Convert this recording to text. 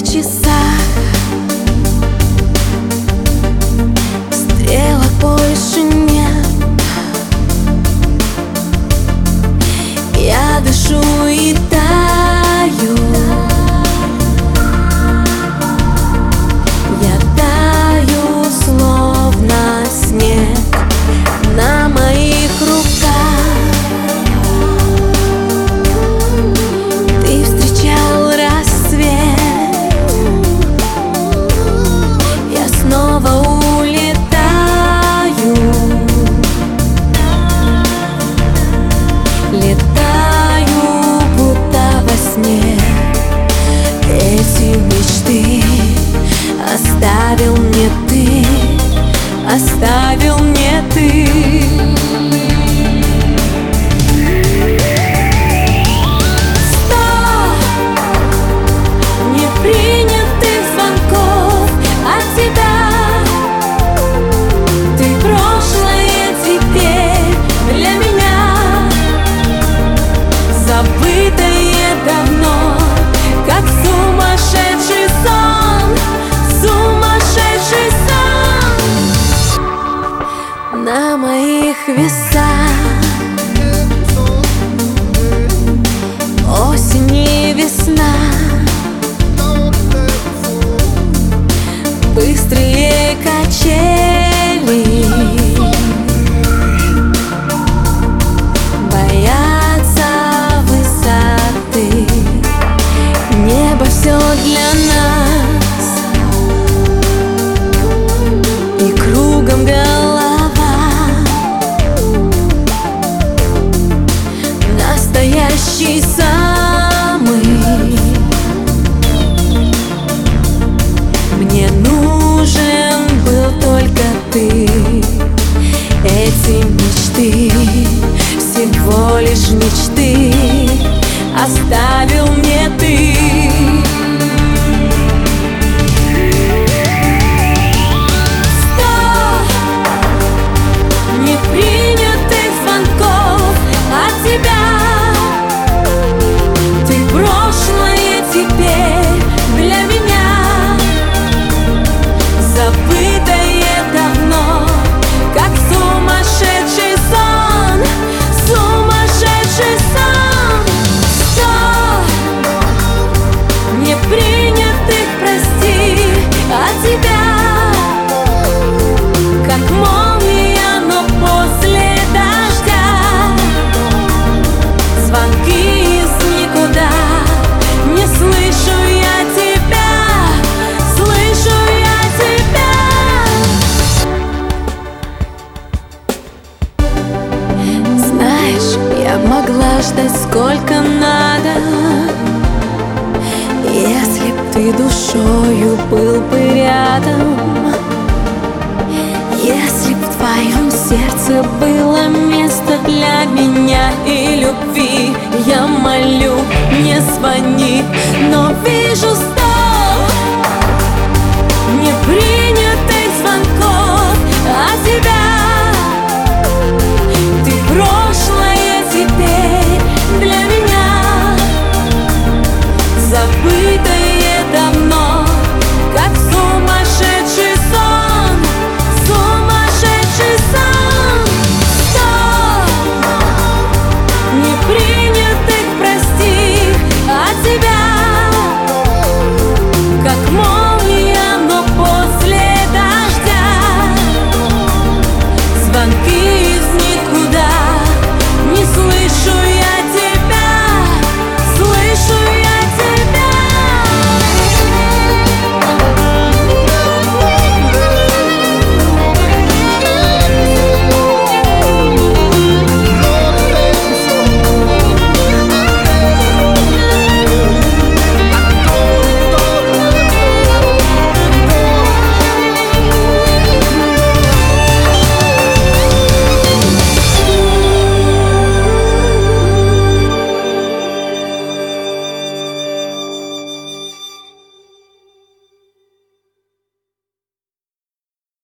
легче И кругом голова. Настоящий самый. Мне нужен был только ты. Эти мечты Всего лишь мечты Оставил мне ты могла ждать сколько надо. Если б ты душою был бы рядом если б в твоем сердце было место для меня и любви Я молю, не звони, но вижу стол Не при